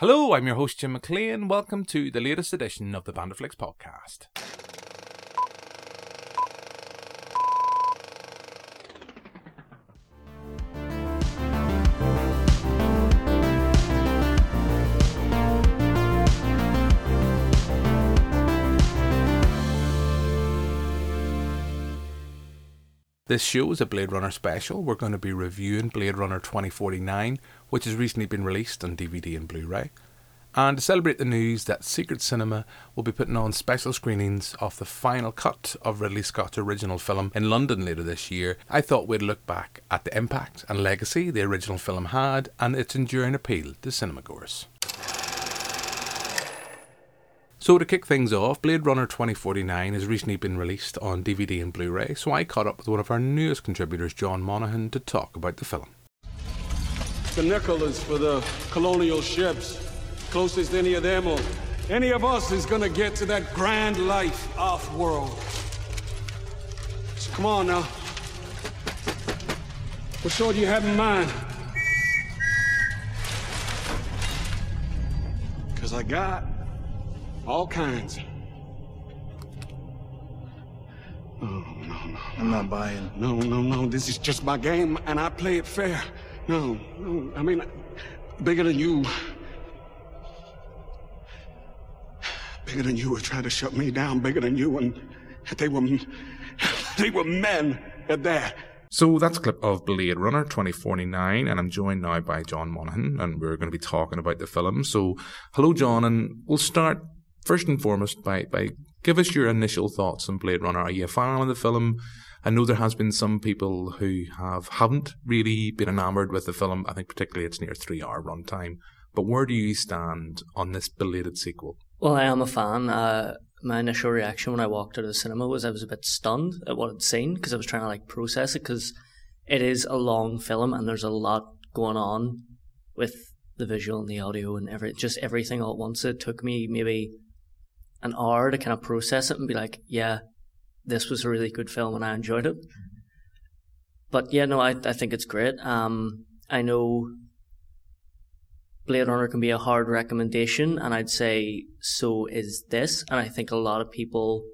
Hello, I'm your host Jim McLean. Welcome to the latest edition of the Banderflix podcast. This show is a Blade Runner special. We're going to be reviewing Blade Runner 2049, which has recently been released on DVD and Blu ray. And to celebrate the news that Secret Cinema will be putting on special screenings of the final cut of Ridley Scott's original film in London later this year, I thought we'd look back at the impact and legacy the original film had and its enduring appeal to cinema cinemagoers. So, to kick things off, Blade Runner 2049 has recently been released on DVD and Blu ray, so I caught up with one of our newest contributors, John Monahan, to talk about the film. The nickel is for the colonial ships. Closest any of them or any of us is gonna get to that grand life off world. So come on now. What show do you have in mind? Cause I got all kinds. Oh, no, no. I'm not buying. No, no, no. This is just my game, and I play it fair. No, no. I mean, bigger than you. Bigger than you were trying to shut me down. Bigger than you, and they were, they were men at that. So that's a clip of Blade Runner 2049, and I'm joined now by John Monahan, and we're going to be talking about the film. So, hello, John, and we'll start first and foremost by by give us your initial thoughts on Blade Runner. Are you a fan of the film? I know there has been some people who have haven't really been enamored with the film. I think particularly it's near three hour runtime. But where do you stand on this belated sequel? Well, I am a fan. Uh, my initial reaction when I walked out of the cinema was I was a bit stunned at what I'd seen because I was trying to like process it because it is a long film and there's a lot going on with the visual and the audio and every just everything all at once. It took me maybe an hour to kind of process it and be like, yeah, this was a really good film and I enjoyed it. But yeah, no, I I think it's great. Um, I know Blade Runner can be a hard recommendation, and I'd say so is this. And I think a lot of people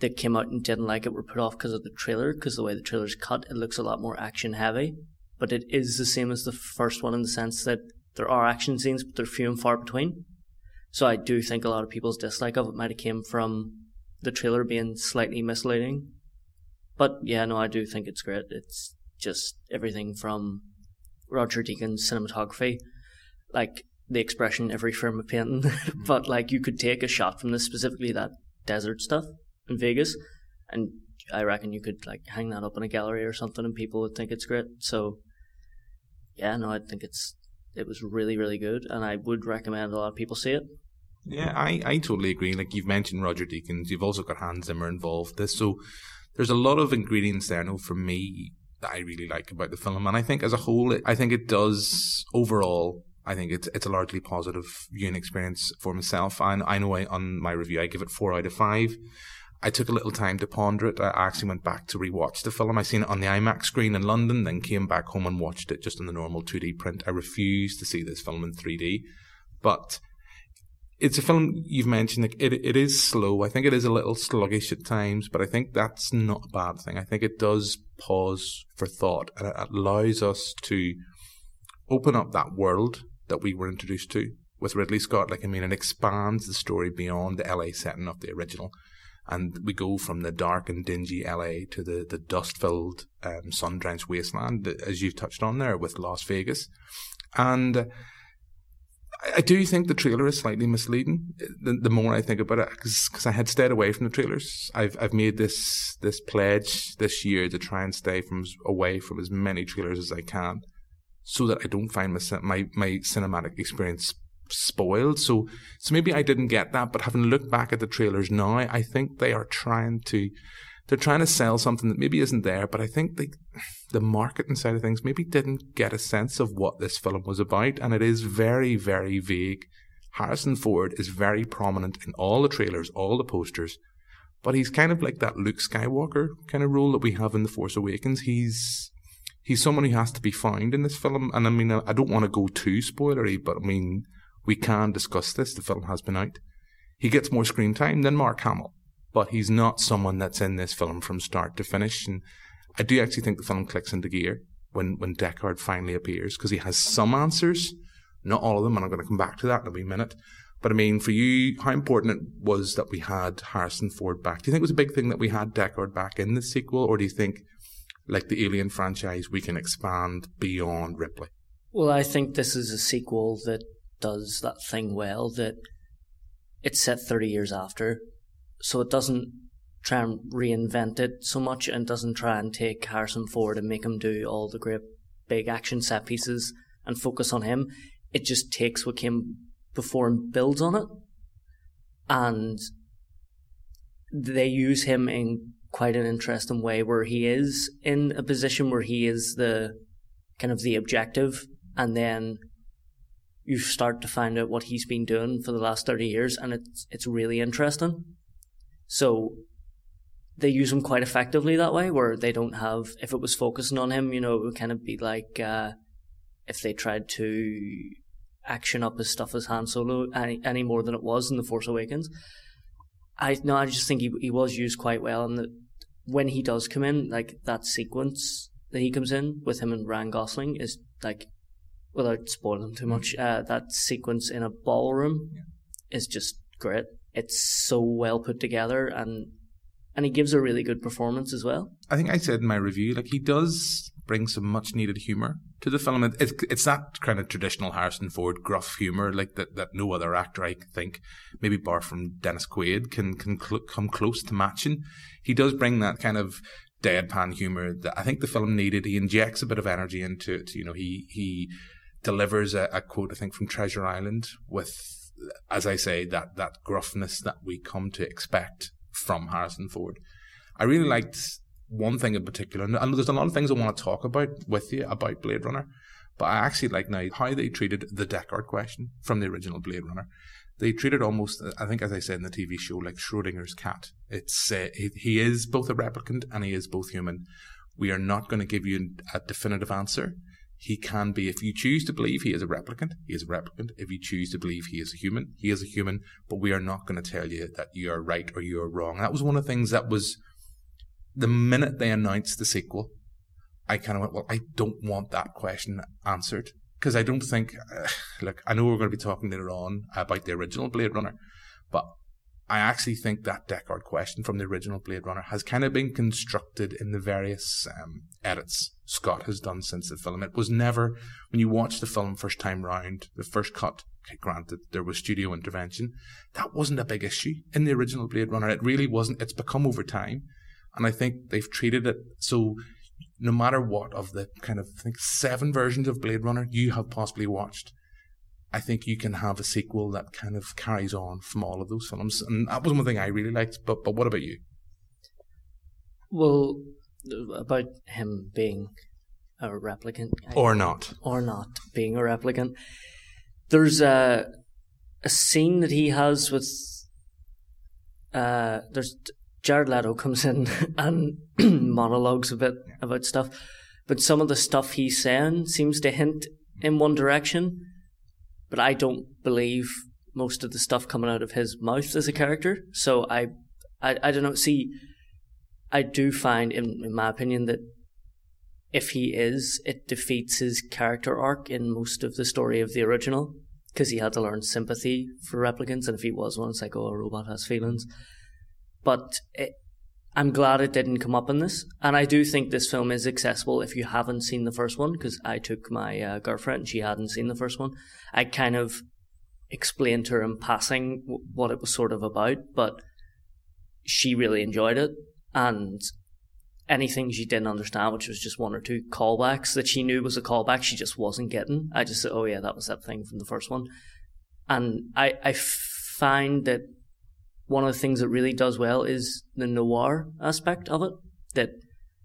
that came out and didn't like it were put off because of the trailer, because the way the trailer's cut, it looks a lot more action heavy. But it is the same as the first one in the sense that there are action scenes, but they're few and far between. So I do think a lot of people's dislike of it might have came from the trailer being slightly misleading. But yeah, no, I do think it's great. It's just everything from Roger Deakins' cinematography like the expression every frame of painting, mm-hmm. but like you could take a shot from this specifically that desert stuff in Vegas, and I reckon you could like hang that up in a gallery or something, and people would think it's great. So, yeah, no, I think it's it was really really good, and I would recommend a lot of people see it. Yeah, I, I totally agree. Like you've mentioned Roger Deakins, you've also got Hans Zimmer involved. This so there's a lot of ingredients there. Know for me that I really like about the film, and I think as a whole, I think it does overall I think it's it's a largely positive viewing experience for myself. And I know I, on my review I give it four out of five. I took a little time to ponder it. I actually went back to rewatch the film. I seen it on the IMAX screen in London, then came back home and watched it just in the normal 2D print. I refuse to see this film in 3D, but it's a film you've mentioned. It, it is slow. I think it is a little sluggish at times, but I think that's not a bad thing. I think it does pause for thought and it allows us to open up that world that we were introduced to with Ridley Scott. Like, I mean, it expands the story beyond the LA setting of the original. And we go from the dark and dingy LA to the, the dust filled, um, sun drenched wasteland, as you've touched on there with Las Vegas. And I do think the trailer is slightly misleading. Uh, the, the more I think about it, because I had stayed away from the trailers. I've I've made this this pledge this year to try and stay from away from as many trailers as I can so that I don't find my my, my cinematic experience spoiled. So so maybe I didn't get that, but having looked back at the trailers now, I think they are trying to they're trying to sell something that maybe isn't there, but I think they, the marketing side of things maybe didn't get a sense of what this film was about, and it is very, very vague. Harrison Ford is very prominent in all the trailers, all the posters, but he's kind of like that Luke Skywalker kind of role that we have in The Force Awakens. He's he's someone who has to be found in this film. And I mean, I don't want to go too spoilery, but I mean, We can discuss this. The film has been out. He gets more screen time than Mark Hamill, but he's not someone that's in this film from start to finish. And I do actually think the film clicks into gear when, when Deckard finally appears because he has some answers, not all of them, and I'm going to come back to that in a wee minute. But I mean, for you, how important it was that we had Harrison Ford back? Do you think it was a big thing that we had Deckard back in the sequel, or do you think, like the Alien franchise, we can expand beyond Ripley? Well, I think this is a sequel that does that thing well, that it's set 30 years after, so it doesn't try and reinvent it so much and doesn't try and take Harrison Ford and make him do all the great big action set pieces and focus on him. It just takes what came before and builds on it. And they use him in quite an interesting way where he is in a position where he is the kind of the objective and then you start to find out what he's been doing for the last 30 years and it's it's really interesting so they use him quite effectively that way where they don't have if it was focusing on him you know it would kind of be like uh, if they tried to action up his stuff as Han Solo any, any more than it was in The Force Awakens. I no, I just think he he was used quite well, and that when he does come in, like that sequence that he comes in with him and Ryan Gosling is like, without spoiling too much, uh, that sequence in a ballroom yeah. is just great. It's so well put together, and and he gives a really good performance as well. I think I said in my review, like he does bring some much needed humor to the film. It's it's that kind of traditional Harrison Ford gruff humor, like that, that no other actor I think, maybe bar from Dennis Quaid, can can cl- come close to matching. He does bring that kind of deadpan humor that I think the film needed. He injects a bit of energy into it. You know, he he delivers a, a quote I think from Treasure Island with, as I say, that that gruffness that we come to expect from Harrison Ford. I really liked one thing in particular, and there's a lot of things I want to talk about with you about Blade Runner, but I actually like now how they treated the Deckard question from the original Blade Runner. They treated almost, I think, as I said in the TV show, like Schrodinger's cat. It's uh, he, he is both a replicant and he is both human. We are not going to give you a definitive answer. He can be, if you choose to believe he is a replicant, he is a replicant. If you choose to believe he is a human, he is a human. But we are not going to tell you that you are right or you are wrong. That was one of the things that was the minute they announced the sequel, I kind of went, well, I don't want that question answered because I don't think, uh, look, I know we're going to be talking later on about the original Blade Runner, but I actually think that Deckard question from the original Blade Runner has kind of been constructed in the various um, edits Scott has done since the film. It was never, when you watch the film first time round, the first cut, granted, there was studio intervention, that wasn't a big issue in the original Blade Runner. It really wasn't. It's become over time. And I think they've treated it so no matter what of the kind of I think seven versions of Blade Runner you have possibly watched, I think you can have a sequel that kind of carries on from all of those films. And that was one thing I really liked. But but what about you? Well, about him being a replicant or not, or not being a replicant. There's a a scene that he has with. Uh, there's Jared Leto comes in and monologues a bit about stuff, but some of the stuff he's saying seems to hint in one direction. But I don't believe most of the stuff coming out of his mouth as a character. So I, I, I don't know. See, I do find, in, in my opinion, that if he is, it defeats his character arc in most of the story of the original because he had to learn sympathy for replicants, and if he was one, it's like, oh, a robot has feelings but it, I'm glad it didn't come up in this. And I do think this film is accessible if you haven't seen the first one, because I took my uh, girlfriend and she hadn't seen the first one. I kind of explained to her in passing w- what it was sort of about, but she really enjoyed it. And anything she didn't understand, which was just one or two callbacks that she knew was a callback, she just wasn't getting. I just said, oh yeah, that was that thing from the first one. And I, I find that one of the things that really does well is the noir aspect of it. That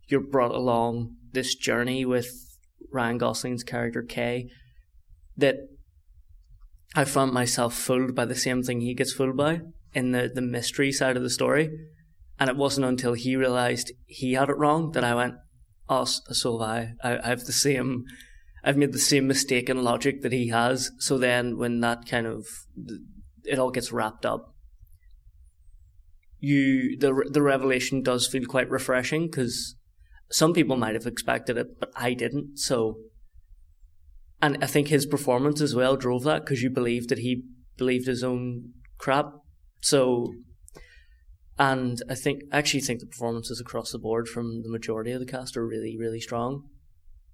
you're brought along this journey with Ryan Gosling's character Kay. That I found myself fooled by the same thing he gets fooled by in the, the mystery side of the story. And it wasn't until he realized he had it wrong that I went, oh, so have I. I, I have the same I've made the same mistake in logic that he has. So then when that kind of it all gets wrapped up, you the the revelation does feel quite refreshing because some people might have expected it, but I didn't. So, and I think his performance as well drove that because you believed that he believed his own crap. So, and I think I actually think the performances across the board from the majority of the cast are really really strong.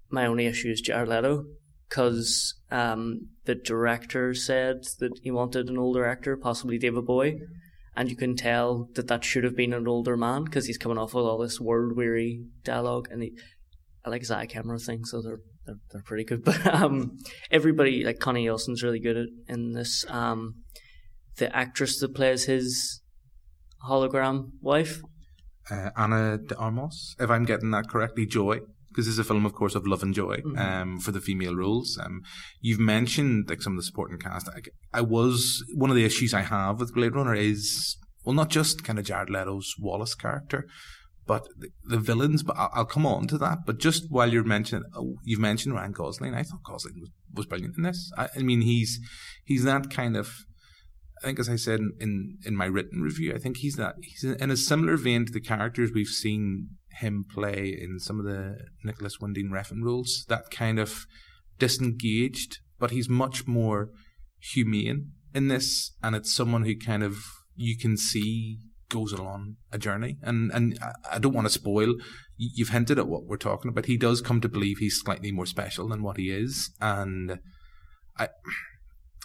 My only issue is Jared Leto because um, the director said that he wanted an older actor, possibly David Bowie and you can tell that that should have been an older man because he's coming off with all this world weary dialogue, and he, I like his eye camera thing, so they're they're, they're pretty good. But um, everybody like Connie Nielsen's really good at in this. Um, the actress that plays his hologram wife, uh, Ana de Armas, if I'm getting that correctly, Joy because this is a film, of course, of love and joy mm-hmm. um, for the female roles. Um, you've mentioned like some of the supporting cast. I, I, was one of the issues I have with Blade Runner is well, not just kind of Jared Leto's Wallace character, but the, the villains. But I'll, I'll, come on to that. But just while you're mentioning, oh, you've mentioned Ryan Gosling. I thought Gosling was, was brilliant in this. I, I mean, he's he's that kind of I think, as I said in, in my written review, I think he's that he's in a similar vein to the characters we've seen him play in some of the Nicolas Winding Refn roles. That kind of disengaged, but he's much more humane in this, and it's someone who kind of you can see goes along a journey. And and I don't want to spoil. You've hinted at what we're talking about. He does come to believe he's slightly more special than what he is, and I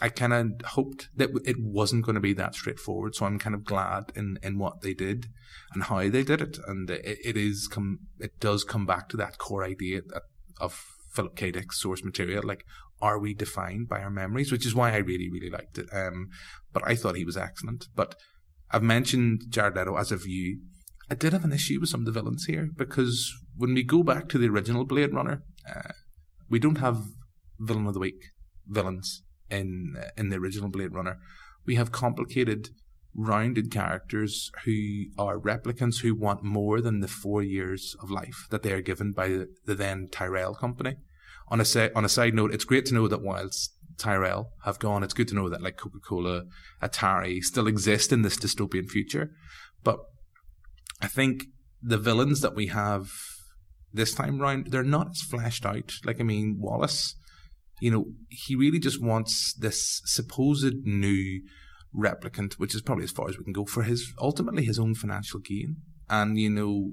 I kind of hoped that it wasn't going to be that straightforward. So I'm kind of glad in, in what they did and how they did it. And it, it is come, it does come back to that core idea of Philip K. Dick's source material. Like, are we defined by our memories? Which is why I really, really liked it. Um, but I thought he was excellent. But I've mentioned Jared Leto as a view. I did have an issue with some of the villains here because when we go back to the original Blade Runner, uh, we don't have villain of the week villains in in the original Blade Runner. We have complicated, rounded characters who are replicants who want more than the four years of life that they are given by the, the then Tyrell company. On a sa- on a side note, it's great to know that whilst Tyrell have gone, it's good to know that like Coca Cola, Atari still exist in this dystopian future. But I think the villains that we have this time round, they're not as fleshed out. Like I mean, Wallace you know, he really just wants this supposed new replicant, which is probably as far as we can go for his ultimately his own financial gain. And you know,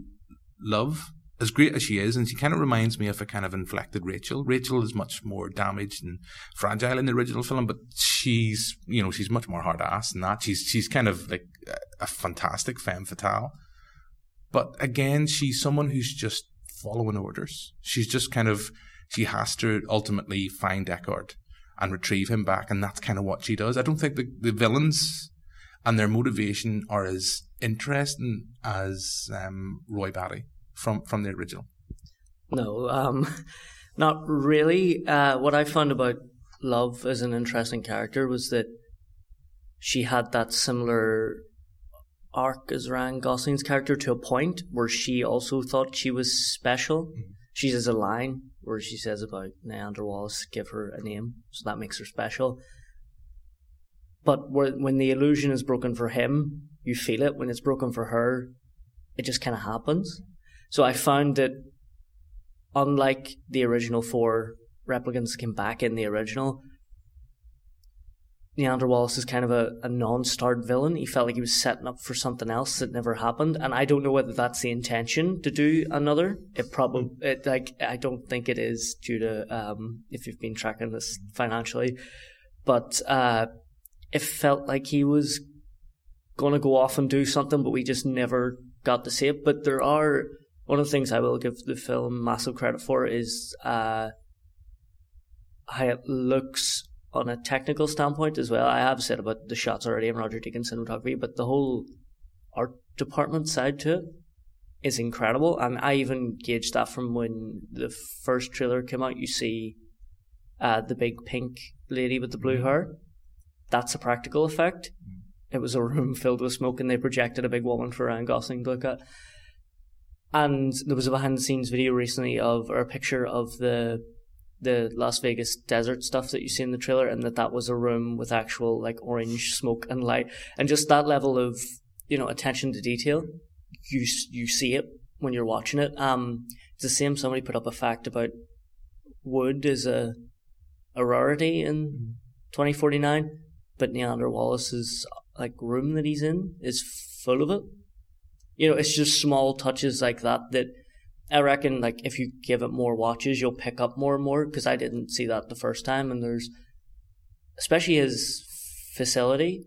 Luv, as great as she is, and she kind of reminds me of a kind of inflected Rachel. Rachel is much more damaged and fragile in the original film, but she's you know she's much more hard ass than that. She's she's kind of like a fantastic femme fatale. But again, she's someone who's just following orders. She's just kind of she has to ultimately find Deckard and retrieve him back, and that's kind of what she does. I don't think the, the villains and their motivation are as interesting as um, Roy Batty from from the original. No, um, not really. Uh, what I found about Luv as an interesting character was that she had that similar arc as Ryan Gosling's character to a point where she also thought she was special. Mm-hmm. She has a line where she says about Niander Wallace, give her a name, so that makes her special. But when the illusion is broken for him, you feel it. When it's broken for her, it just kind of happens. So I found that, unlike the original four replicants came back in the original, Niander Wallace is kind of a, a non-start villain. He felt like he was setting up for something else that never happened, and I don't know whether that's the intention to do another. It probably, it, like, I don't think it is due to um, if you've been tracking this financially, but uh, it felt like he was going to go off and do something, but we just never got to see it. But there are one of the things I will give the film massive credit for is uh, how it looks on a technical standpoint as well. I have said about the shots already in Roger Deakins cinematography, but the whole art department side to it is incredible. And I even gauged that from when the first trailer came out. You see uh, the big pink lady with the blue mm-hmm. hair. That's a practical effect. Mm-hmm. It was a room filled with smoke, and they projected a big woman for Ryan Gosling to look at. And there was a behind the scenes video recently of or a picture of the the Las Vegas desert stuff that you see in the trailer, and that that was a room with actual like orange smoke and light, and just that level of you know attention to detail. You you see it when you're watching it. Um, it's the same. Somebody put up a fact about wood is a a rarity in 2049, but Niander Wallace's like room that he's in is full of it. You know, it's just small touches like that that I reckon like if you give it more watches, you'll pick up more and more because I didn't see that the first time, and there's especially his facility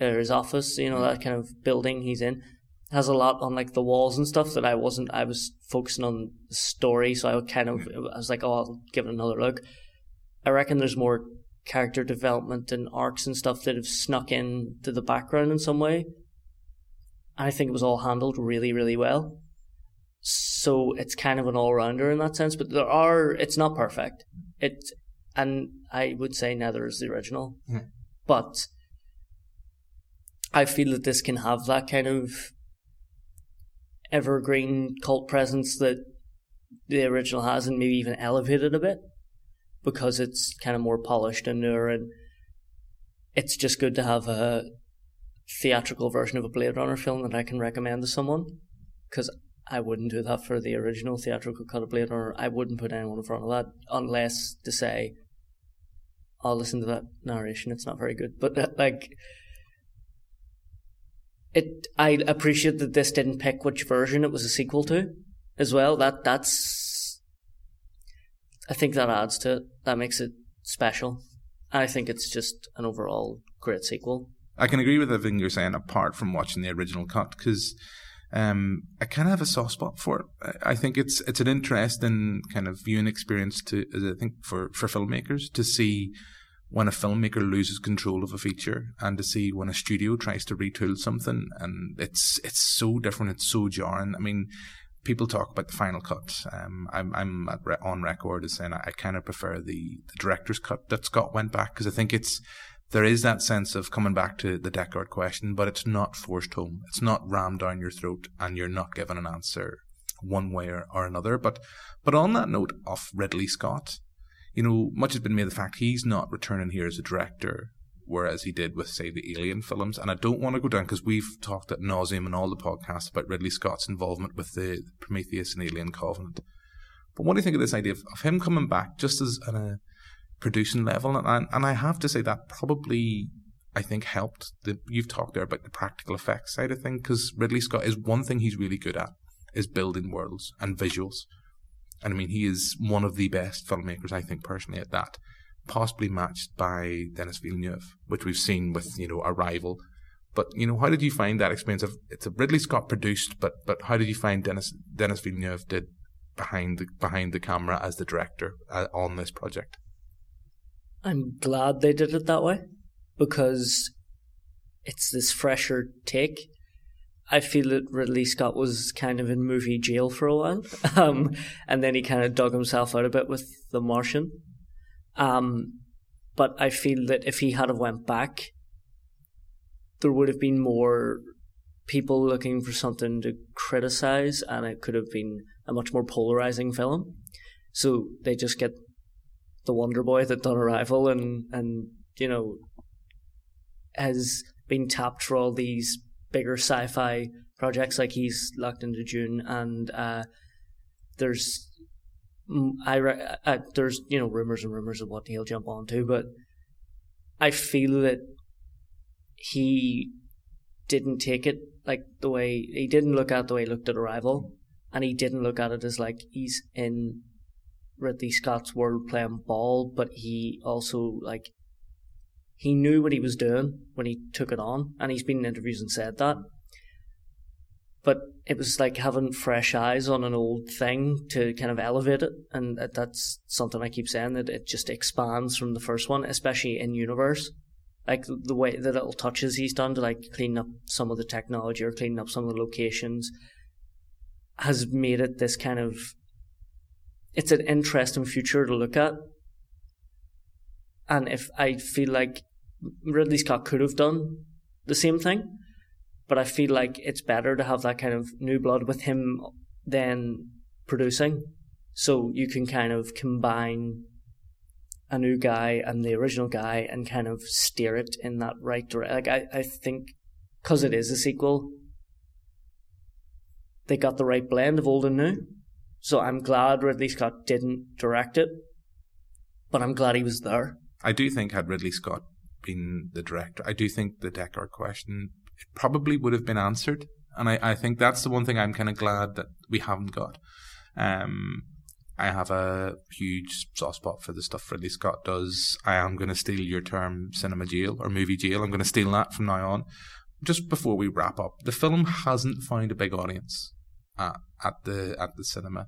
or his office, you know, that kind of building he's in has a lot on like the walls and stuff that I wasn't. I was focusing on the story, so I kind of hmm. I was like, oh, I'll give it another look. I reckon there's more character development and arcs and stuff that have snuck in to the background in some way. And I think it was all handled really, really well. So it's kind of an all rounder in that sense, but there are it's not perfect. It and I would say neither is the original. Yeah. But I feel that this can have that kind of evergreen cult presence that the original has and maybe even elevated a bit because it's kind of more polished and newer and it's just good to have a theatrical version of a Blade Runner film that I can recommend to someone because I wouldn't do that for the original theatrical cut of Blade Runner. I wouldn't put anyone in front of that unless to say, I'll listen to that narration. It's not very good, but uh, like, it. I appreciate that this didn't pick which version it was a sequel to, as well. That that's. I think that adds to it. That makes it special. I think it's just an overall great sequel. I can agree with everything you're saying, apart from watching the original cut, because um, I kind of have a soft spot for it. I think it's it's an interesting kind of viewing experience to, I think, for for filmmakers to see when a filmmaker loses control of a feature and to see when a studio tries to retool something and it's it's so different, it's so jarring. I mean, people talk about the final cut. Um, I'm I'm on record as saying I, I kind of prefer the, the director's cut that Scott went back because I think it's there is that sense of coming back to the Deckard question, but it's not forced home. It's not rammed down your throat, and you're not given an answer one way or, or another. But but on that note of Ridley Scott, you know, much has been made of the fact he's not returning here as a director, whereas he did with say the Alien films. And I don't want to go down because we've talked at nauseum in all the podcasts about Ridley Scott's involvement with the Prometheus and Alien Covenant. But what do you think of this idea of, of him coming back just as an, producing level, and and I have to say that probably I think helped. The, you've talked there about the practical effects side of things because Ridley Scott is one thing he's really good at is building worlds and visuals, and I mean he is one of the best filmmakers I think personally at that, possibly matched by Denis Villeneuve, which we've seen with you know Arrival. But you know, how did you find that experience of it's a Ridley Scott produced, but but how did you find Dennis Denis Villeneuve did behind the behind the camera as the director uh, on this project? I'm glad they did it that way because it's this fresher take. I feel that Ridley Scott was kind of in movie jail for a while, um, and then he kind of dug himself out a bit with The Martian. Um, but I feel that if he had have went back, there would have been more people looking for something to criticize, and it could have been a much more polarizing film. So they just get the Wonder Boy that done Arrival and and you know has been tapped for all these bigger sci-fi projects like he's locked into Dune, and uh, there's I, I there's you know rumors and rumors of what he'll jump onto but I feel that he didn't take it like the way he didn't look at the way he looked at Arrival and he didn't look at it as like he's in Ridley Scott's world playing ball, but he also like he knew what he was doing when he took it on, and he's been in interviews and said that. But it was like having fresh eyes on an old thing to kind of elevate it, and that's something I keep saying that it just expands from the first one, especially in universe. Like the way the little touches he's done to like clean up some of the technology or cleaning up some of the locations has made it this kind of it's an interesting future to look at. And if I feel like Ridley Scott could have done the same thing, but I feel like it's better to have that kind of new blood with him than producing. So you can kind of combine a new guy and the original guy and kind of steer it in that right direction. Like I, I think because it is a sequel, they got the right blend of old and new. So I'm glad Ridley Scott didn't direct it, but I'm glad he was there. I do think had Ridley Scott been the director, I do think the Deckard question probably would have been answered. And I, I think that's the one thing I'm kind of glad that we haven't got. Um, I have a huge soft spot for the stuff Ridley Scott does. I am going to steal your term cinema jail or movie jail. I'm going to steal that from now on. Just before we wrap up, the film hasn't found a big audience at, at the at the cinema.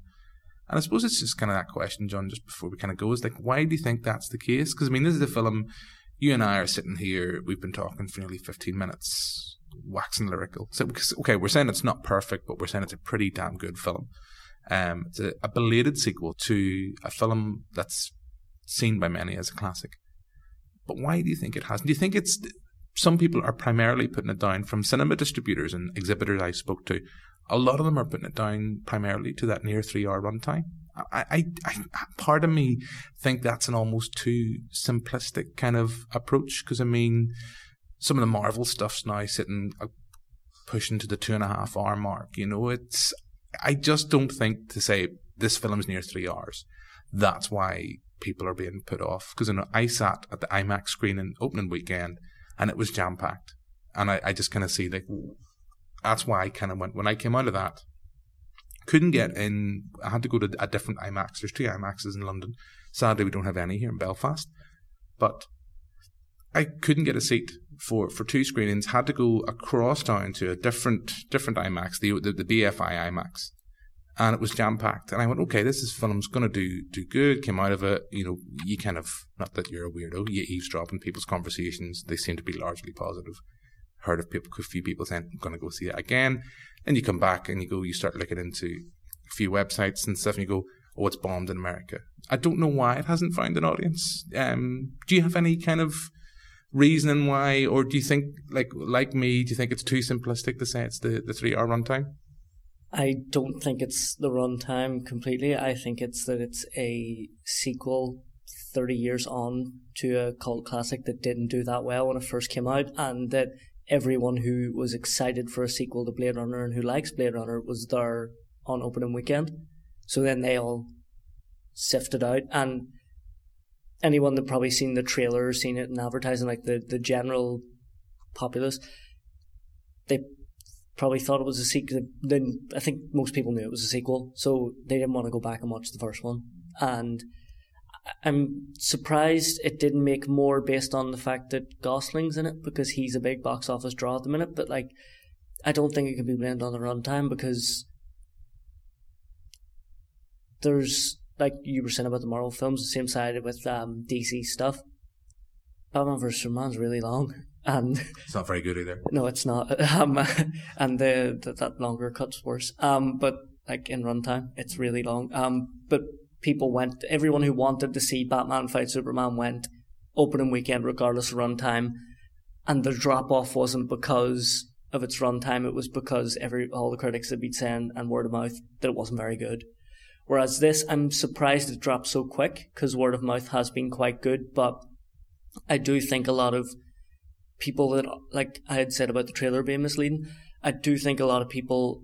And I suppose it's just kind of that question, John, just before we kind of go, is like, why do you think that's the case? Because, I mean, this is a film, you and I are sitting here, we've been talking for nearly 15 minutes, waxing lyrical. So, okay, we're saying it's not perfect, but we're saying it's a pretty damn good film. Um, it's a, a belated sequel to a film that's seen by many as a classic. But why do you think it hasn't? Do you think it's some people are primarily putting it down from cinema distributors and exhibitors I spoke to a lot of them are putting it down primarily to that near three hour runtime. I, I, I, part of me think that's an almost too simplistic kind of approach because I mean, some of the Marvel stuff's now sitting uh, pushing to the two and a half hour mark. You know, it's I just don't think to say this film's near three hours. That's why people are being put off because you know, I sat at the IMAX screening opening weekend and it was jam packed, and I, I just kind of see like that's why I kind of went when I came out of that. Couldn't get mm. in. I had to go to a different IMAX. There's two IMAXs in London. Sadly, we don't have any here in Belfast. But I couldn't get a seat for, for two screenings. Had to go across town to a different different IMAX, the the, the BFI IMAX, and it was jam packed. And I went, okay, this is film's gonna do do good. Came out of it, you know, you kind of not that you're a weirdo, you eavesdrop in people's conversations. They seem to be largely positive heard of people, a few people saying, I'm going to go see it again. And you come back and you go, you start looking into a few websites and stuff and you go, oh, it's bombed in America. I don't know why it hasn't found an audience. Um, do you have any kind of reasoning why, or do you think, like like me, do you think it's too simplistic to say it's the, the three hour runtime? I don't think it's the runtime completely. I think it's that it's a sequel 30 years on to a cult classic that didn't do that well when it first came out, and that everyone who was excited for a sequel to Blade Runner and who likes Blade Runner was there on opening weekend. So then they all sifted out and anyone that probably seen the trailer, seen it in advertising, like the, the general populace, they probably thought it was a sequel. Then I think most people knew it was a sequel, so they didn't want to go back and watch the first one. And I'm surprised it didn't make more based on the fact that Gosling's in it because he's a big box office draw at the minute. But like, I don't think it can be blamed on the runtime because there's like you were saying about the Marvel films, the same side with um, DC stuff. Batman vs Superman's really long, and it's not very good either. No, it's not. Um, and the, the that longer cut's worse. Um, but like in runtime, it's really long. Um, but people went, everyone who wanted to see Batman fight Superman went opening weekend regardless of runtime. And the drop off wasn't because of its runtime, it was because every all the critics had been saying and word of mouth that it wasn't very good. Whereas this, I'm surprised it dropped so quick because word of mouth has been quite good, but I do think a lot of people that, like I had said about the trailer being misleading, I do think a lot of people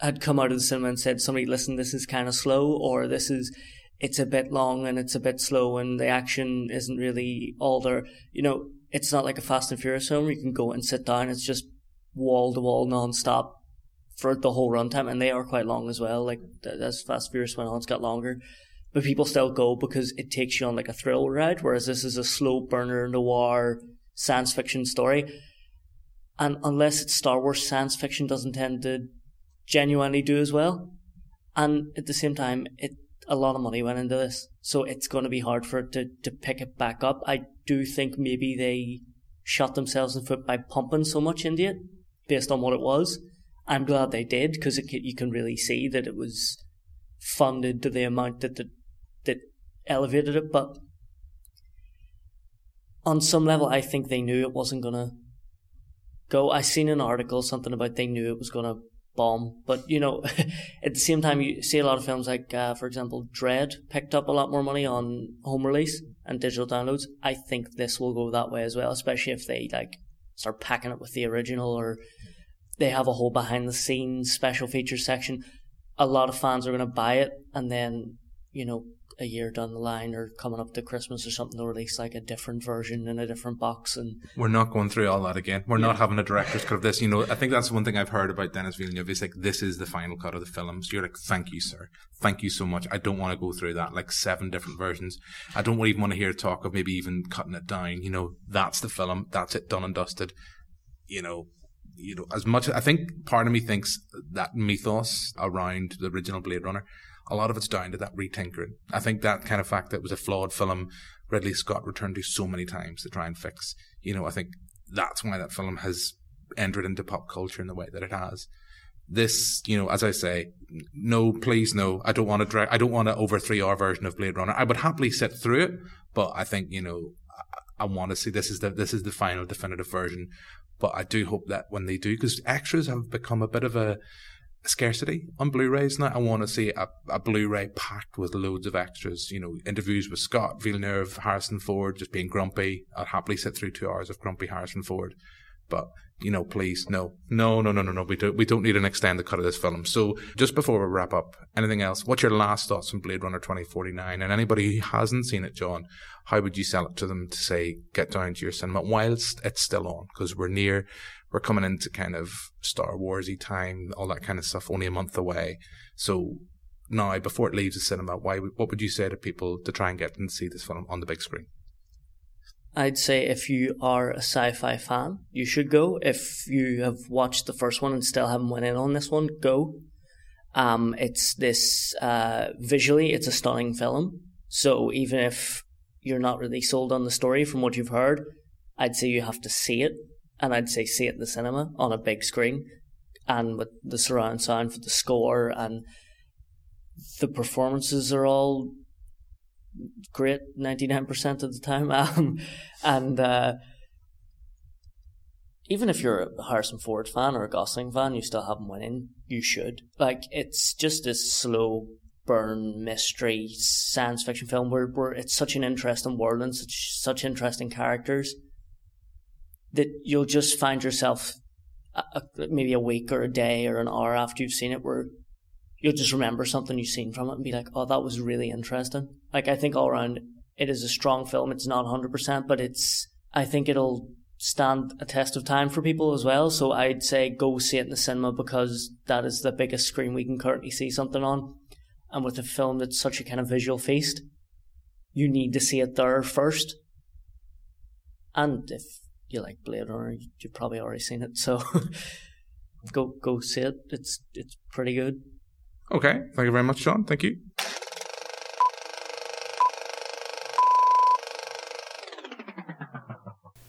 had come out of the cinema and said, somebody, listen, this is kind of slow, or this is, it's a bit long and it's a bit slow and the action isn't really all there. You know, it's not like a Fast and Furious film where you can go and sit down. It's just wall to wall non-stop for the whole runtime. And they are quite long as well. Like, as Fast and Furious went on, it's got longer. But people still go because it takes you on like a thrill ride, whereas this is a slow burner noir science fiction story. And unless it's Star Wars, science fiction doesn't tend to genuinely do as well. And at the same time, it a lot of money went into this, so it's going to be hard for it to, to pick it back up. I do think maybe they shot themselves in the foot by pumping so much into it based on what it was. I'm glad they did because you can really see that it was funded to the amount that the, that elevated it. But on some level, I think they knew it wasn't gonna go. I seen an article something about they knew it was gonna bomb. But you know, at the same time, you see a lot of films like, uh, for example, Dredd picked up a lot more money on home release and digital downloads. I think this will go that way as well, especially if they like start packing it with the original or they have a whole behind the scenes special features section. A lot of fans are going to buy it and then you know a year down the line or coming up to Christmas or something to release like a different version in a different box and we're not going through all that again. We're yeah. not having a director's cut of this. You know, I think that's one thing I've heard about Denis Villeneuve is like this is the final cut of the film. So you're like, thank you, sir. Thank you so much. I don't want to go through that like seven different versions. I don't even want to hear talk of maybe even cutting it down. You know, that's the film. That's it done and dusted. You know, you know, as much I think part of me thinks that mythos around the original Blade Runner a lot of it's down to that retinkering. I think that kind of fact that was a flawed film Ridley Scott returned to so many times to try and fix. You know, I think that's why that film has entered into pop culture in the way that it has. This, you know, as I say, no, please, no. I don't want to drag. I don't want an over three hour version of Blade Runner. I would happily sit through it, but I think you know, I, I want to see this is the this is the final definitive version. But I do hope that when they do, because extras have become a bit of a scarcity on Blu-rays now. I want to see a, a Blu-ray packed with loads of extras. You know, interviews with Scott Villeneuve, Harrison Ford, just being grumpy. I'd happily sit through two hours of grumpy Harrison Ford. But you know, please, no, no, no, no, no, no. We don't, we don't need an extended cut of this film. So, just before we wrap up, anything else? What's your last thoughts on Blade Runner 2049? And anybody who hasn't seen it, John, how would you sell it to them to say, get down to your cinema whilst it's still on? Because we're near, we're coming into kind of Star Warsy time, all that kind of stuff, only a month away. So now, before it leaves the cinema, why? What would you say to people to try and get them to see this film on the big screen? I'd say if you are a sci-fi fan, you should go. If you have watched the first one and still haven't went in on this one, go. Um, it's this uh, visually, it's a stunning film. So even if you're not really sold on the story from what you've heard, I'd say you have to see it and I'd say see it in the cinema on a big screen and with the surround sound for the score and the performances are all great 99% of the time. Um, and uh, even if you're a Harrison Ford fan or a Gosling fan you still haven't went in you should. Like it's just a slow burn mystery science fiction film where, where it's such an interesting world and such such interesting characters that you'll just find yourself a, a, maybe a week or a day or an hour after you've seen it where you'll just remember something you've seen from it and be like, oh, that was really interesting. Like, I think all around it is a strong film. It's not 100%, but it's, I think it'll stand a test of time for people as well. So I'd say go see it in the cinema because that is the biggest screen we can currently see something on. And with a film that's such a kind of visual feast, you need to see it there first. And if you like Blade Runner, you've probably already seen it. So go go see it. It's it's pretty good. Okay, thank you very much, Sean. Thank you.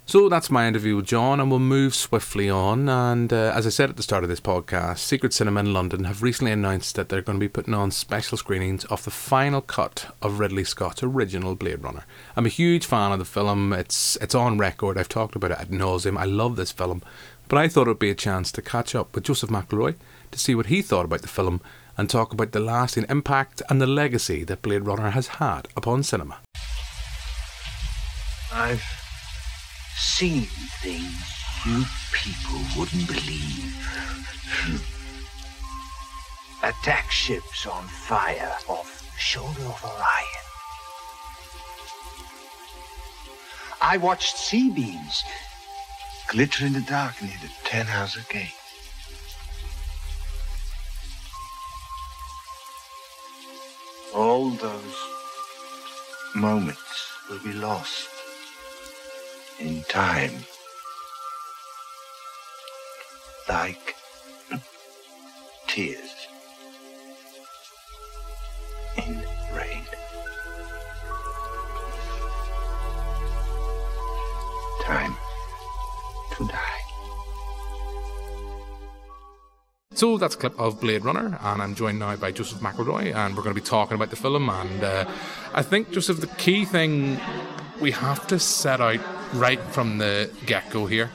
So that's my interview with John, and we'll move swiftly on. And uh, as I said at the start of this podcast, Secret Cinema in London have recently announced that they're going to be putting on special screenings of the final cut of Ridley Scott's original Blade Runner. I'm a huge fan of the film. It's it's on record. I've talked about it ad nauseum. I love this film, but I thought it would be a chance to catch up with Joseph McElroy to see what he thought about the film and talk about the lasting impact and the legacy that Blade Runner has had upon cinema. I've seen things you people wouldn't believe. Hmm. Attack ships on fire off the shoulder of Orion. I watched sea beams glitter in the dark near the Tannhauser Gate. All those moments will be lost in time. Like tears in rain. Time So that's a clip of Blade Runner, and I'm joined now by Joseph McElroy, and we're going to be talking about the film. And uh, I think, Joseph, the key thing we have to set out right from the get go here.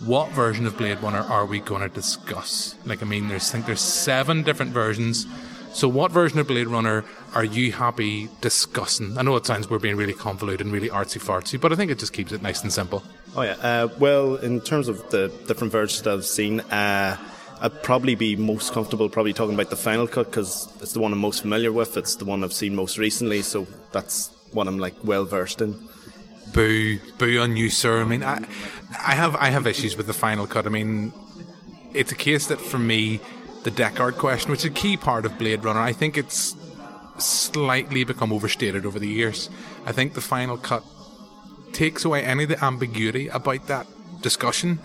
what version of Blade Runner are we going to discuss? Like, I mean, there's I think there's seven different versions. So, what version of Blade Runner are you happy discussing? I know it sounds we're being really convoluted and really artsy fartsy, but I think it just keeps it nice and simple. Oh yeah. Uh, well, in terms of the different versions I've seen, uh, I'd probably be most comfortable probably talking about the final cut because it's the one I'm most familiar with. It's the one I've seen most recently, so that's what I'm like well versed in. Boo, boo on you, sir. I mean, I, I have, I have issues with the final cut. I mean, it's a case that for me, the Deckard question, which is a key part of Blade Runner, I think it's slightly become overstated over the years. I think the final cut takes away any of the ambiguity about that discussion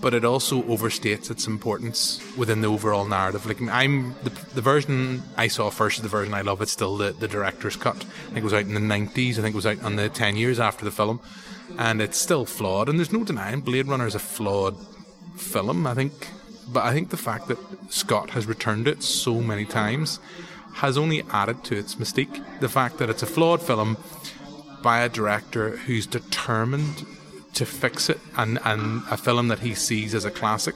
but it also overstates its importance within the overall narrative. Like I'm the, the version I saw first is the version I love. It's still the, the director's cut. I think it was out in the nineties. I think it was out on the ten years after the film, and it's still flawed. And there's no denying Blade Runner is a flawed film. I think, but I think the fact that Scott has returned it so many times has only added to its mystique. The fact that it's a flawed film by a director who's determined to fix it and, and a film that he sees as a classic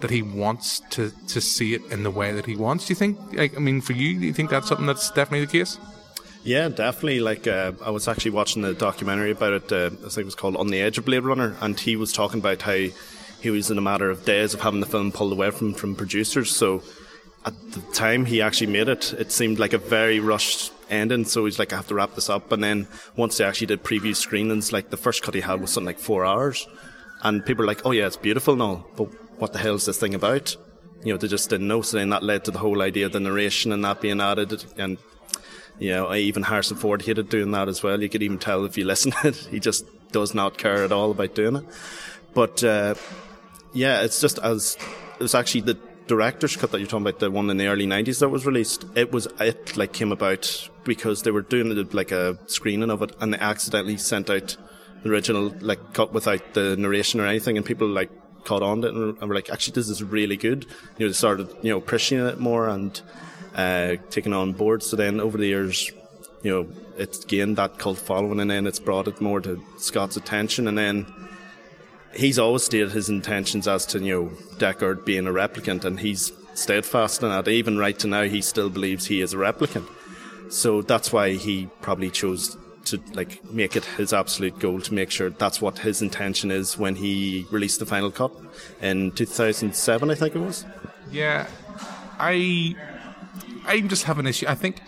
that he wants to, to see it in the way that he wants. Do you think, like, I mean, for you, do you think that's something that's definitely the case? Yeah, definitely. Like, uh, I was actually watching a documentary about it, uh, I think it was called On the Edge of Blade Runner, and he was talking about how he was in a matter of days of having the film pulled away from, from producers. So at the time he actually made it, it seemed like a very rushed ending. So he's like, I have to wrap this up. And then once they actually did preview screenings, like the first cut he had was something like four hours. And people were like, oh yeah, it's beautiful and all, but what the hell is this thing about? You know, they just didn't know. So then that led to the whole idea of the narration and that being added. And, you know, I even Harrison Ford hated doing that as well. You could even tell if you listen it, he just does not care at all about doing it. But, uh, yeah, it's just as, it was actually the director's cut that you're talking about, the one in the early 90s that was released, it was, it like came about because they were doing like a screening of it and they accidentally sent out the original like cut without the narration or anything and people like caught on to it and were like, actually this is really good. You know, they started, you know, appreciating it more and, uh, taking on board. So then over the years, you know, it's gained that cult following and then it's brought it more to Scott's attention and then he's always stated his intentions as to, you know, Deckard being a replicant, and he's steadfast in that. Even right to now, he still believes he is a replicant. So that's why he probably chose to like make it his absolute goal to make sure that's what his intention is when he released the final cut in 2007, I think it was. Yeah, I I just have an issue. I think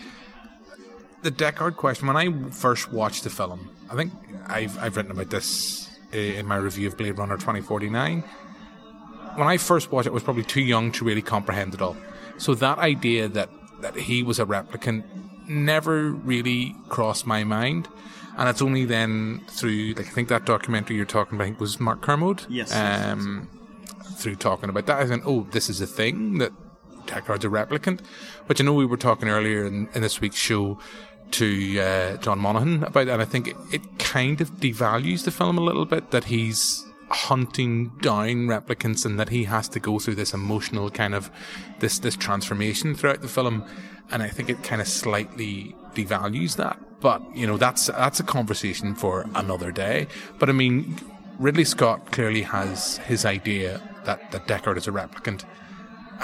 the Deckard question. When I first watched the film, I think I've I've written about this uh, in my review of Blade Runner 2049. When I first watched it, I was probably too young to really comprehend it all. So that idea that, that he was a replicant never really crossed my mind. And it's only then through, like, I think that documentary you're talking about was Mark Kermode. Yes. Um, through talking about that, I thought, oh, this is a thing that Deckard's a replicant. But you know, we were talking earlier in, in this week's show to uh, John Monahan about that. I think it, it kind of devalues the film a little bit that he's hunting down replicants and that he has to go through this emotional kind of this this transformation throughout the film and I think it kind of slightly devalues that but you know that's that's a conversation for another day but I mean Ridley Scott clearly has his idea that that Deckard is a replicant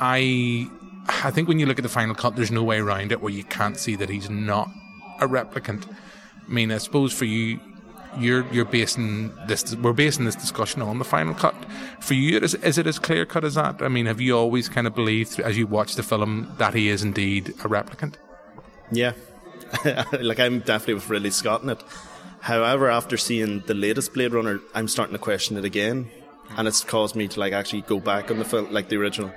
I I think when you look at the final cut, there's no way around it where you can't see that he's not a replicant. I mean, I suppose for you, you're you're basing this. We're basing this discussion on the final cut. For you, is, is it as clear cut as that? I mean, have you always kind of believed as you watch the film that he is indeed a replicant? Yeah, like I'm definitely with Ridley Scott in it. However, after seeing the latest Blade Runner, I'm starting to question it again, and it's caused me to like actually go back on the film, like the original,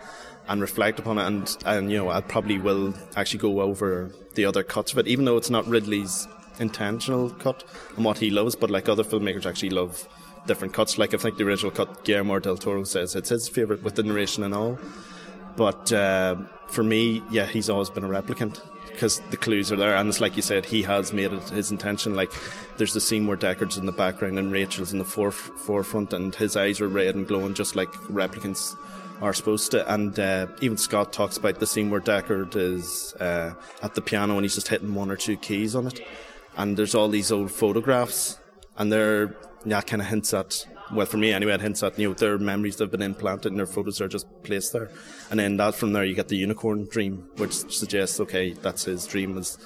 and reflect upon it. And, and, you know, I probably will actually go over the other cuts of it, even though it's not Ridley's intentional cut and what he loves, but like other filmmakers actually love different cuts. Like I think the original cut, Guillermo del Toro says it's his favourite with the narration and all. But uh, for me, yeah, he's always been a replicant because the clues are there, and it's like you said, he has made it his intention. Like there's the scene where Deckard's in the background and Rachel's in the forefront, and his eyes are red and glowing, just like replicants are supposed to. And uh, even Scott talks about the scene where Deckard is uh, at the piano and he's just hitting one or two keys on it. And there's all these old photographs, and they're yeah, kind of hints at well, for me anyway, it hints at, you know, their memories that have been implanted and their photos are just placed there. And then that from there, you get the unicorn dream, which suggests, okay, that's his dream is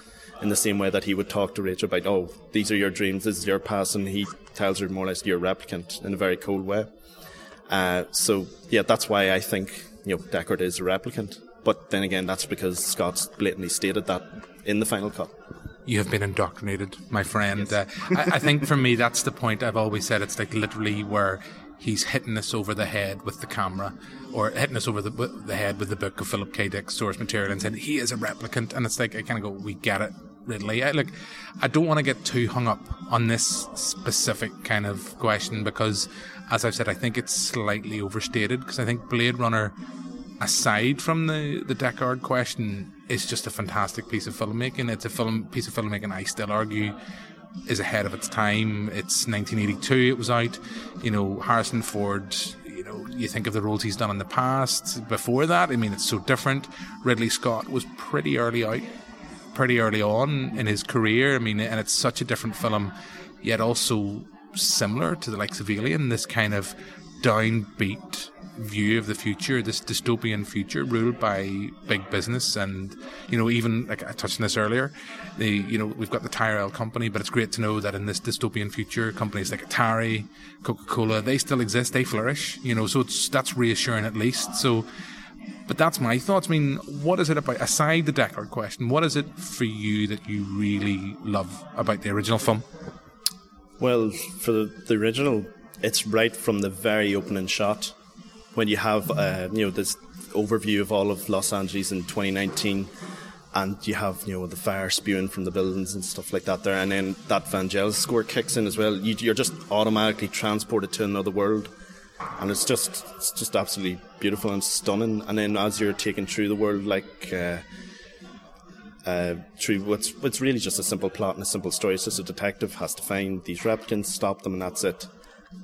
in the same way that he would talk to Rachel about, oh, these are your dreams, this is your past, and he tells her more or less you're a replicant in a very cold way. Uh, so, yeah, that's why I think, you know, Deckard is a replicant. But then again, that's because Scott's blatantly stated that in the final cut you have been indoctrinated, my friend. Yes. Uh, I, I, think for me, that's the point I've always said. It's like literally where he's hitting us over the head with the camera or hitting us over the, the head with the book of Philip K. Dick's source material and saying he is a replicant. And it's like, I kind of go, we get it, Ridley. I, look, I don't want to get too hung up on this specific kind of question because, as I've said, I think it's slightly overstated because I think Blade Runner aside from the the Deckard question, is just a fantastic piece of filmmaking. It's a film piece of filmmaking I still argue is ahead of its time. It's 1982. It was out. You know, Harrison Ford. You know, you think of the roles he's done in the past. Before that, I mean, it's so different. Ridley Scott was pretty early out, pretty early on in his career. I mean, and it's such a different film, yet also similar to the likes of Alien. This kind of downbeat view of the future, this dystopian future ruled by big business, and you know, even like I touched on this earlier, the you know we've got the Tyrell company, but it's great to know that in this dystopian future, companies like Atari, Coca Cola, they still exist, they flourish. You know, so it's that's reassuring at least. So. But that's my thoughts. I mean, what is it about, aside the Deckard question, what is it for you that you really love about the original film? Well, for the, original, it's right from the very opening shot when you have uh, you know this overview of all of Los Angeles in 2019 and you have you know the fire spewing from the buildings and stuff like that there and then that Vangelis score kicks in as well you, are just automatically transported to another world and it's just it's just absolutely beautiful and stunning. And then as you're taken through the world like uh, uh, through what's what's really just a simple plot and a simple story. It's just a detective has to find these replicants stop them and that's it.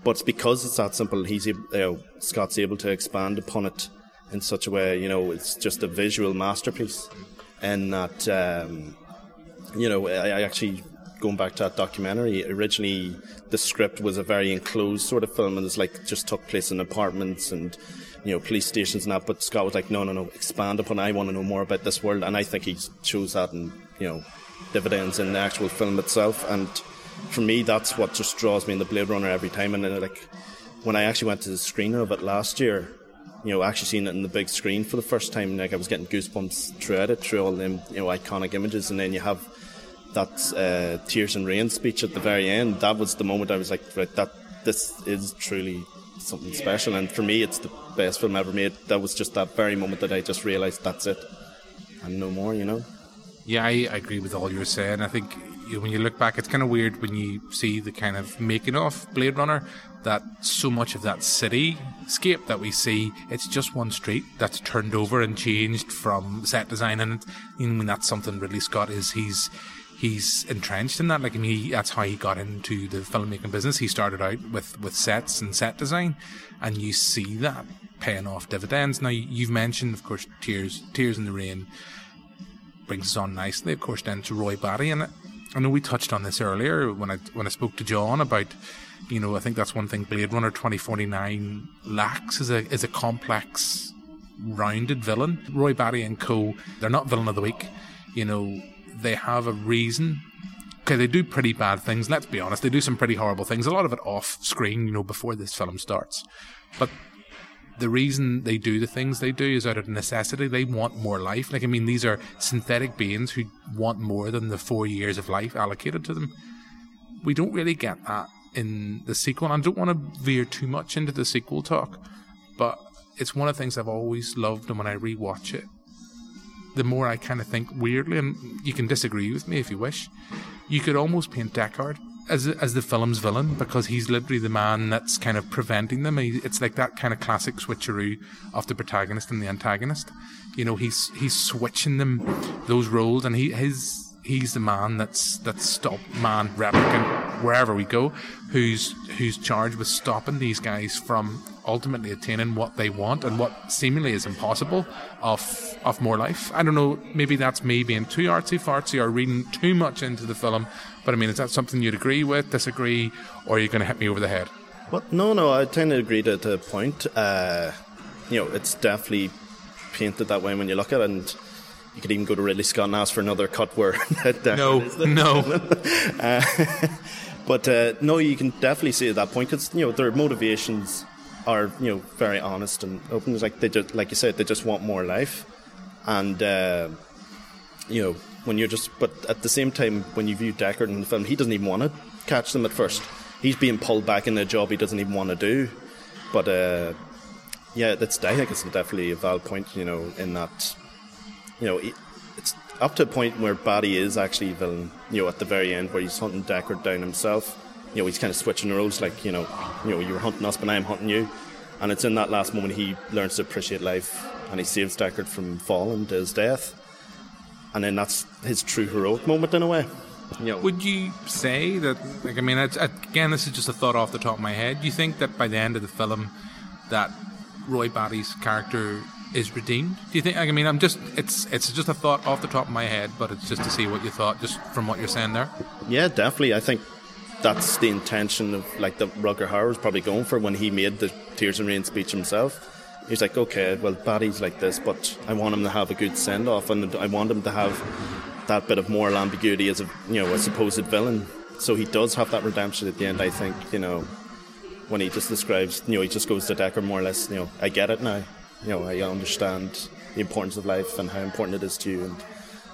But because it's that simple, he's you know, Scott's able to expand upon it in such a way. You know, it's just a visual masterpiece, and that um, you know, I, I actually going back to that documentary, originally the script was a very enclosed sort of film and it's like just took place in apartments and you know police stations and that. But Scott was like, no, no, no, expand upon. I want to know more about this world, and I think he chose that and you know dividends in the actual film itself and for me, that's what just draws me in the Blade Runner every time. And then, like, when I actually went to the screener of it last year, you know, actually seeing it in the big screen for the first time, like, I was getting goosebumps throughout it, through all them, you know, iconic images. And then you have that uh, Tears and Rain speech at the very end. That was the moment I was like, right, that this is truly something special. And for me, it's the best film ever made. That was just that very moment that I just realised that's it, and no more, you know. Yeah, I, I agree with all you're saying. I think when you look back, it's kind of weird when you see the kind of making of Blade Runner that so much of that cityscape that we see, it's just one street that's turned over and changed from set design, and that's something Ridley Scott is. He's he's entrenched in that. Like, I mean, he, that's how he got into the filmmaking business. He started out with with sets and set design, and you see that paying off dividends. Now, you've mentioned, of course, Tears, Tears in the Rain brings us on nicely, of course, then to Roy Batty, and I know we touched on this earlier when I when I spoke to John about, you know, I think that's one thing Blade Runner twenty forty nine lacks is a is a complex, rounded villain. Roy Batty and Co. They're not villain of the week. You know, they have a reason. Okay, they do pretty bad things. Let's be honest, they do some pretty horrible things. A lot of it off screen, you know, before this film starts. But the reason they do the things they do is out of necessity. They want more life. Like, I mean, these are synthetic beings who want more than the four years of life allocated to them. We don't really get that in the sequel. And I don't want to veer too much into the sequel talk, but it's one of the things I've always loved. And when I rewatch it, the more I kind of think weirdly, and you can disagree with me if you wish, you could almost paint Deckard as as the film's villain because he's literally the man that's kind of preventing them. He, it's like that kind of classic switcheroo of the protagonist and the antagonist. You know, he's he's switching them those roles, and he his he's the man that's that's stop man replicant wherever we go, who's who's charged with stopping these guys from ultimately attaining what they want and what seemingly is impossible of of more life. I don't know, maybe that's me being too artsy fartsy or reading too much into the film, but I mean, is that something you'd agree with, disagree, or are you going to hit me over the head? Well, no, no, I tend to agree to, a point. Uh, you know, it's definitely painted that way when you look at it, and you could even go to Ridley Scott and ask for another cut where no, no. uh, but uh, no, you can definitely see at that point because you know their motivations are you know very honest and open. It's like they just, like you said, they just want more life, and uh, you know when you're just. But at the same time, when you view Deckard in the film, he doesn't even want to catch them at first. He's being pulled back in a job he doesn't even want to do. But uh, yeah, that's I think it's definitely a valid point. You know, in that you know it's up to a point where Batty is actually villain. You know, at the very end where he's hunting Deckard down himself you know, he's kind of switching roles. Like, you know, you know, you were hunting us, but I'm hunting you. And it's in that last moment he learns to appreciate life, and he saves Deckard from falling to his death. And then that's his true heroic moment in a way. You know. Would you say that? Like, I mean, it's, again, this is just a thought off the top of my head. Do you think that by the end of the film, that Roy Batty's character is redeemed? Do you think? I mean, I'm just it's it's just a thought off the top of my head, but it's just to see what you thought, just from what you're saying there. Yeah, definitely. I think that's the intention of like the Rutger Hauer was probably going for when he made the Tears in Rain speech himself. He's like, okay, well, Batty's like this, but I want him to have a good send off, and I want him to have that bit of moral ambiguity as a you know a supposed villain. So he does have that redemption at the end. I think you know when he just describes, you know, he just goes to Decker more or less. You know, I get it now. You know, I understand the importance of life and how important it is to you, and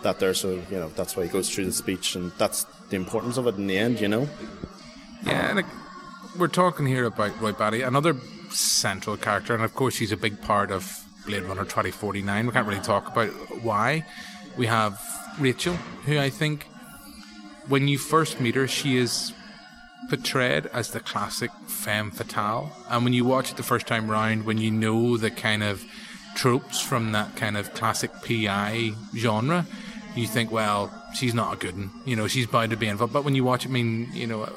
that there. So you know, that's why he goes through the speech, and that's the importance of it in the end, you know? Yeah, like, we're talking here about Roy Batty, another central character, and of course, she's a big part of Blade Runner 2049. We can't really talk about why. We have Rachel, who I think, when you first meet her, she is portrayed as the classic femme fatale. And when you watch it the first time round, when you know the kind of tropes from that kind of classic PI genre, you think, well, she's not a good one. You know, she's bound to be involved. But when you watch it, I mean, you know,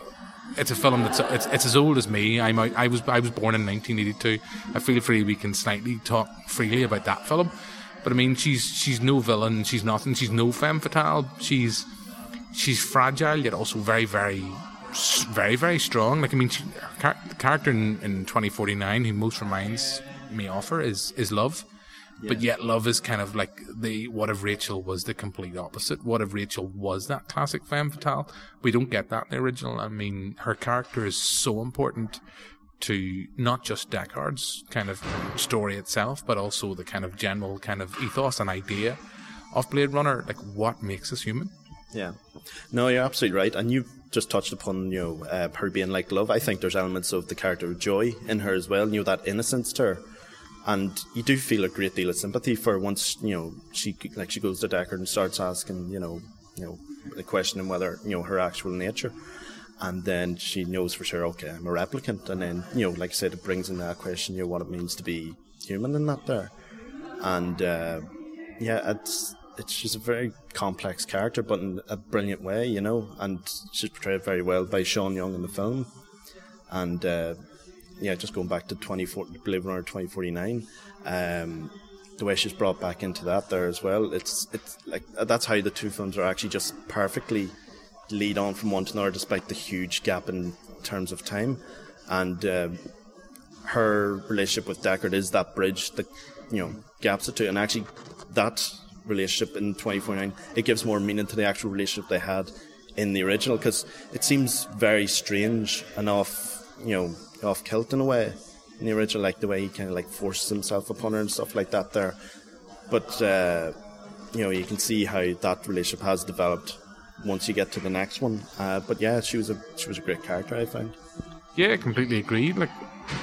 it's a film that's it's, it's as old as me. I'm I was I was born in 1982. I feel free we can slightly talk freely about that film. But I mean, she's she's no villain. She's nothing. She's no femme fatale. She's she's fragile yet also very very very very strong. Like I mean, she, the character in, in 2049 who most reminds me of her is is Luv. But yet, Luv is kind of like the what if Rachel was the complete opposite? What if Rachel was that classic femme fatale? We don't get that in the original. I mean, her character is so important to not just Deckard's kind of story itself, but also the kind of general kind of ethos and idea of Blade Runner. Like, what makes us human? Yeah, no, you're absolutely right, and you just touched upon you know uh, her being like Luv. I think there's elements of the character of Joy in her as well. You know that innocence to her and you do feel a great deal of sympathy for her once you know she like she goes to Deckard and starts asking you know you know the questioning whether you know her actual nature, and then she knows for sure okay I'm a replicant, and then you know like I said it brings in that question you know what it means to be human in that there, and uh, yeah it's it's she's a very complex character but in a brilliant way you know. And she's portrayed very well by Sean Young in the film, and. Uh, yeah, just going back to 24, Blade Runner 2049, um, the way she's brought back into that there as well, it's it's like that's how the two films are actually just perfectly lead on from one to another, despite the huge gap in terms of time, and uh, her relationship with Deckard is that bridge that you know gaps the two, and actually that relationship in 2049 it gives more meaning to the actual relationship they had in the original because it seems very strange enough, you know off kilt in a way in the original, like the way he kind of like forces himself upon her and stuff like that there. But uh, you know, you can see how that relationship has developed once you get to the next one. Uh, but yeah, she was a she was a great character, I found. Yeah, completely agreed. Like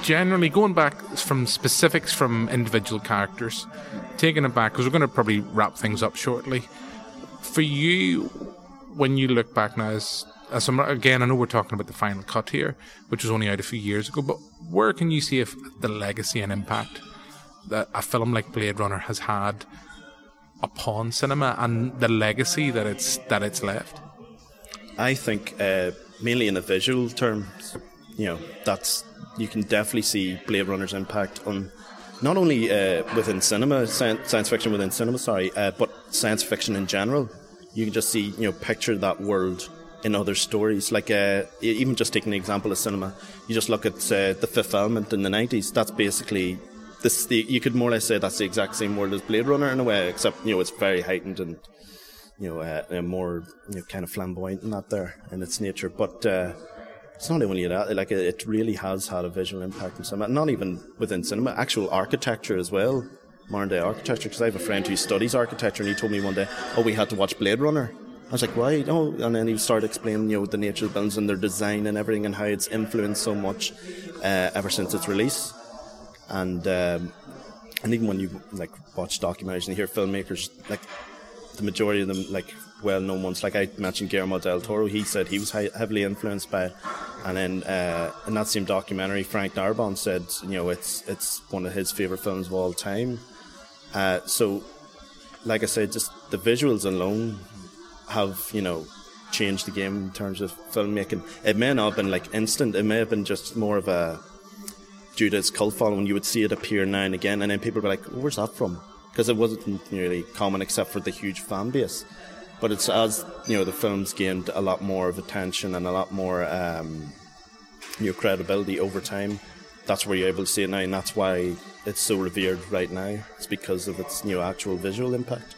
generally going back from specifics from individual characters, taking it back because we're going to probably wrap things up shortly. For you, when you look back now, as as again, I know we're talking about the final cut here, which was only out a few years ago, but where can you see if the legacy and impact that a film like Blade Runner has had upon cinema and the legacy that it's that it's left? I think uh, mainly in the visual terms, you know, that's you can definitely see Blade Runner's impact on not only uh, within cinema, science, science, fiction within cinema, sorry, uh, but science fiction in general. You can just see, you know, picture that world in other stories. Like uh, even just taking an example of cinema, you just look at uh, the Fifth Element in the nineties. That's basically this. The, you could more or less say that's the exact same world as Blade Runner in a way, except you know it's very heightened and you know uh, more you know, kind of flamboyant and that there in its nature. But uh, it's not only that; like it really has had a visual impact in cinema. Not even within cinema, actual architecture as well. Modern day architecture, because I have a friend who studies architecture, and he told me one day, "Oh, we had to watch Blade Runner." I was like, why? Oh, and then he started explaining, you know, the nature of the buildings and their design and everything and how it's influenced so much uh, ever since its release. And um, and even when you like watch documentaries and hear filmmakers, like the majority of them, like well-known ones, like I mentioned Guillermo del Toro, he said he was heavily influenced by it. And then uh, in that same documentary, Frank Darabont said, you know, it's it's one of his favorite films of all time. Uh, so, like I said, just the visuals alone have you know changed the game in terms of filmmaking. It may not have been like instant. It may have been just more of a due to its cult following. You would see it appear now and again, and then people be like, "Where's that from?" Because it wasn't really common except for the huge fan base. But it's as you know the films gained a lot more of attention and a lot more um, credibility over time. That's where you're able to see it now, and that's why it's so revered right now. It's because of its know actual visual impact.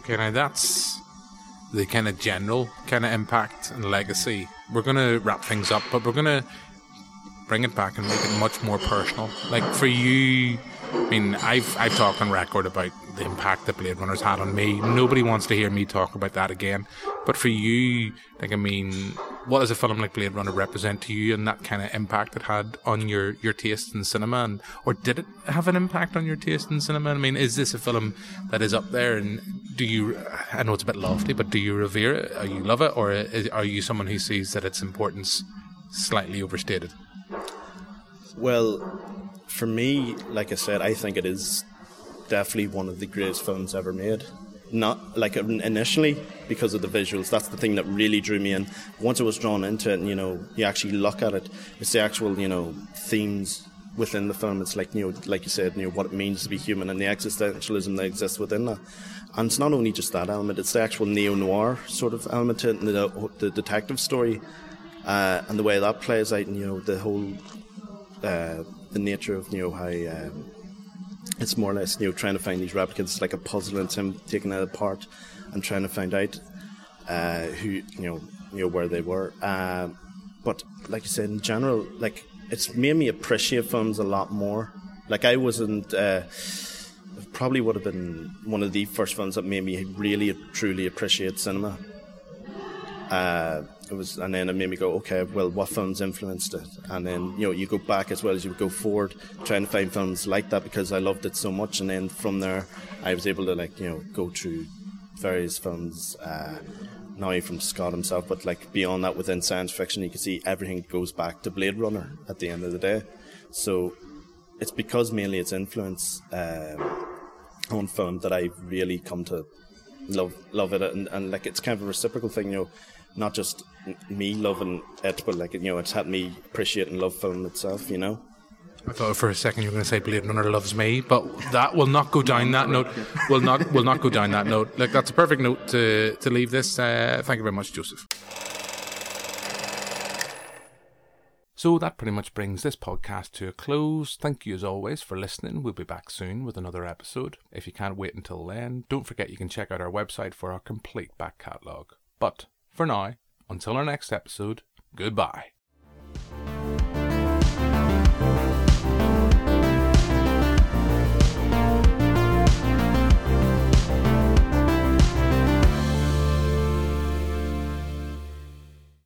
Okay, now that's the kind of general kind of impact and legacy. We're going to wrap things up, but we're going to bring it back and make it much more personal. Like for you, I mean, I've I've talked on record about the impact that Blade Runner's had on me. Nobody wants to hear me talk about that again. But for you, like I mean, what does a film like Blade Runner represent to you, and that kind of impact it had on your your taste in cinema, and or did it have an impact on your taste in cinema? I mean, is this a film that is up there, and do you? I know it's a bit lofty, but do you revere it? Or you love it, or are you someone who sees that its importance slightly overstated? Well, for me, like I said, I think it is definitely one of the greatest films ever made. Not like initially because of the visuals. That's the thing that really drew me in. Once I was drawn into it, and you know, you actually look at it. It's the actual, you know, themes within the film. It's like you know, like you said, you know, what it means to be human and the existentialism that exists within that. And it's not only just that element; it's the actual neo noir sort of element to it, and the, the detective story, uh, and the way that plays out. And you know, the whole uh, the nature of you know how um, it's more or less you know trying to find these replicants like a puzzle and him taking it apart and trying to find out uh, who you know you know where they were. Uh, but like you said, in general, like it's made me appreciate films a lot more. Like I wasn't. Uh, probably would have been one of the first films that made me really truly appreciate cinema. Uh, it was, and then it made me go, okay, well, what films influenced it? And then you know, you go back as well as you would go forward, trying to find films like that because I loved it so much. And then from there, I was able to like you know go through various films. Uh, not only from Scott himself, but like beyond that within science fiction, you can see everything goes back to Blade Runner at the end of the day. So it's because mainly its influence uh, on film that I really come to love love it, and, and like it's kind of a reciprocal thing, you know not just me loving it, but like you know, it's helped me appreciate and love film itself. You know. I thought for a second you were going to say Blade Runner loves me, but that will not go down that note. Will not will not go down that note. Like that's a perfect note to to leave this. Uh, thank you very much, Joseph. So that pretty much brings this podcast to a close. Thank you as always for listening. We'll be back soon with another episode. If you can't wait until then, don't forget you can check out our website for our complete back catalogue. But for now, until our next episode, goodbye.